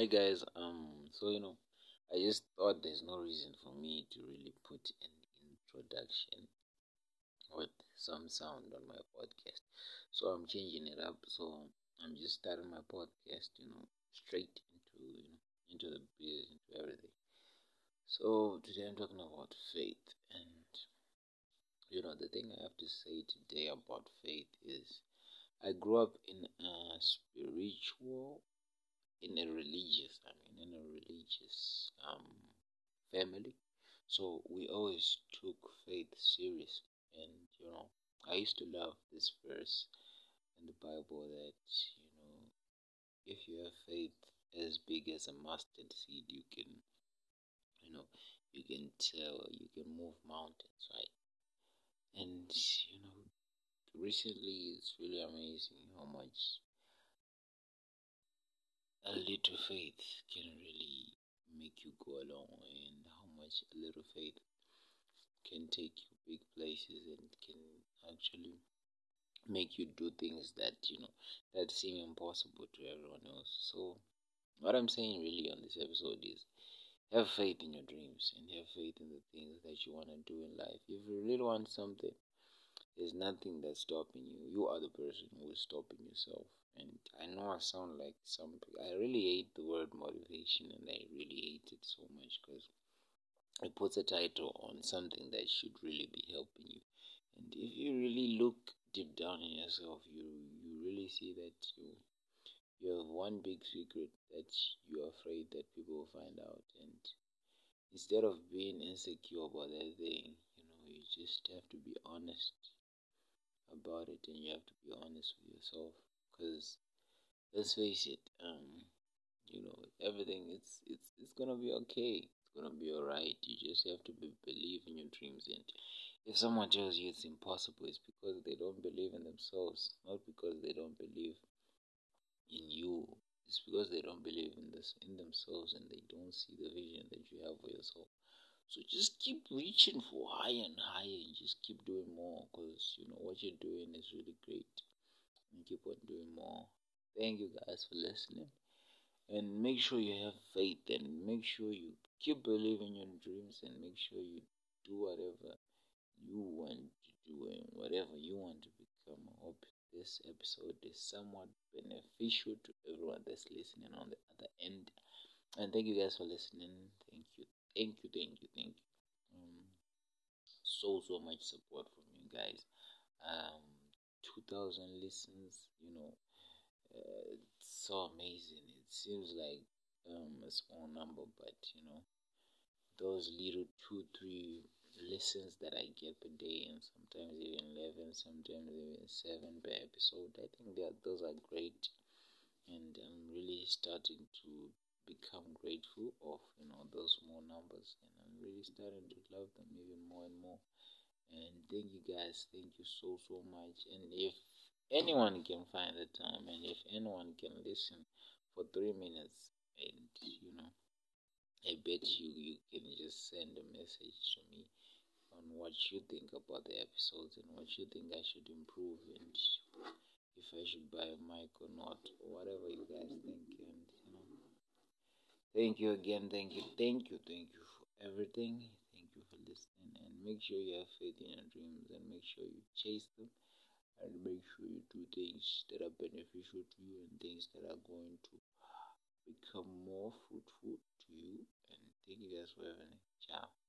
Hi guys, um, so you know, I just thought there's no reason for me to really put an introduction with some sound on my podcast, so I'm changing it up. So I'm just starting my podcast, you know, straight into you know into the biz, into everything. So today I'm talking about faith, and you know the thing I have to say today about faith is I grew up in a spiritual in a religious, I mean, in a religious um, family. So we always took faith serious. And, you know, I used to love this verse in the Bible that, you know, if you have faith as big as a mustard seed, you can, you know, you can tell, you can move mountains, right? And, you know, recently it's really amazing how much a little faith can really make you go along and how much a little faith can take you big places and can actually make you do things that you know that seem impossible to everyone else. So what i'm saying really on this episode is have faith in your dreams and have faith in the things that you want to do in life. If you really want something there's nothing that's stopping you. You are the person who is stopping yourself and I know I sound like some. I really hate the word motivation, and I really hate it so much because it puts a title on something that should really be helping you. And if you really look deep down in yourself, you you really see that you you have one big secret that you're afraid that people will find out, and instead of being insecure about that thing, you know, you just have to be honest about it, and you have to be honest with yourself because let's face it, um, you know, everything it's it's it's gonna be okay. It's gonna be alright. You just have to be, believe in your dreams. And if someone tells you it's impossible, it's because they don't believe in themselves, not because they don't believe in you. It's because they don't believe in this in themselves and they don't see the vision that you have for yourself. So just keep reaching for higher and higher and just keep doing more because you know what you're doing is really great and keep on doing more. Thank you guys for listening. And make sure you have faith and make sure you keep believing your dreams and make sure you do whatever you want to do and whatever you want to become. I hope this episode is somewhat beneficial to everyone that's listening on the other end. And thank you guys for listening. Thank you. Thank you. Thank you. Thank you. Um, so so much support from you guys. Um, 2000 listens you know uh, it's so amazing. It seems like um, a small number but you know those little two three listens that i get per day and sometimes even 11 sometimes even 7 per episode i think that those are great. And i'm really starting to become grateful of you know those small numbers and i'm really starting to love them even more and more and thank you guys. Thank you so, so much. And if anyone can find the time and if anyone can listen for three minutes, and you know, I bet you you can just send a message to me on what you think about the episodes and what you think I should improve and if I should buy a mic or not or whatever you guys think and you know thank you again thank you thank you thank you for everything make sure you have faith in your dreams and make sure you chase them and make sure you do things that are beneficial to you and things that are going to become more fruitful to you. And thank you guys for having me. Ciao.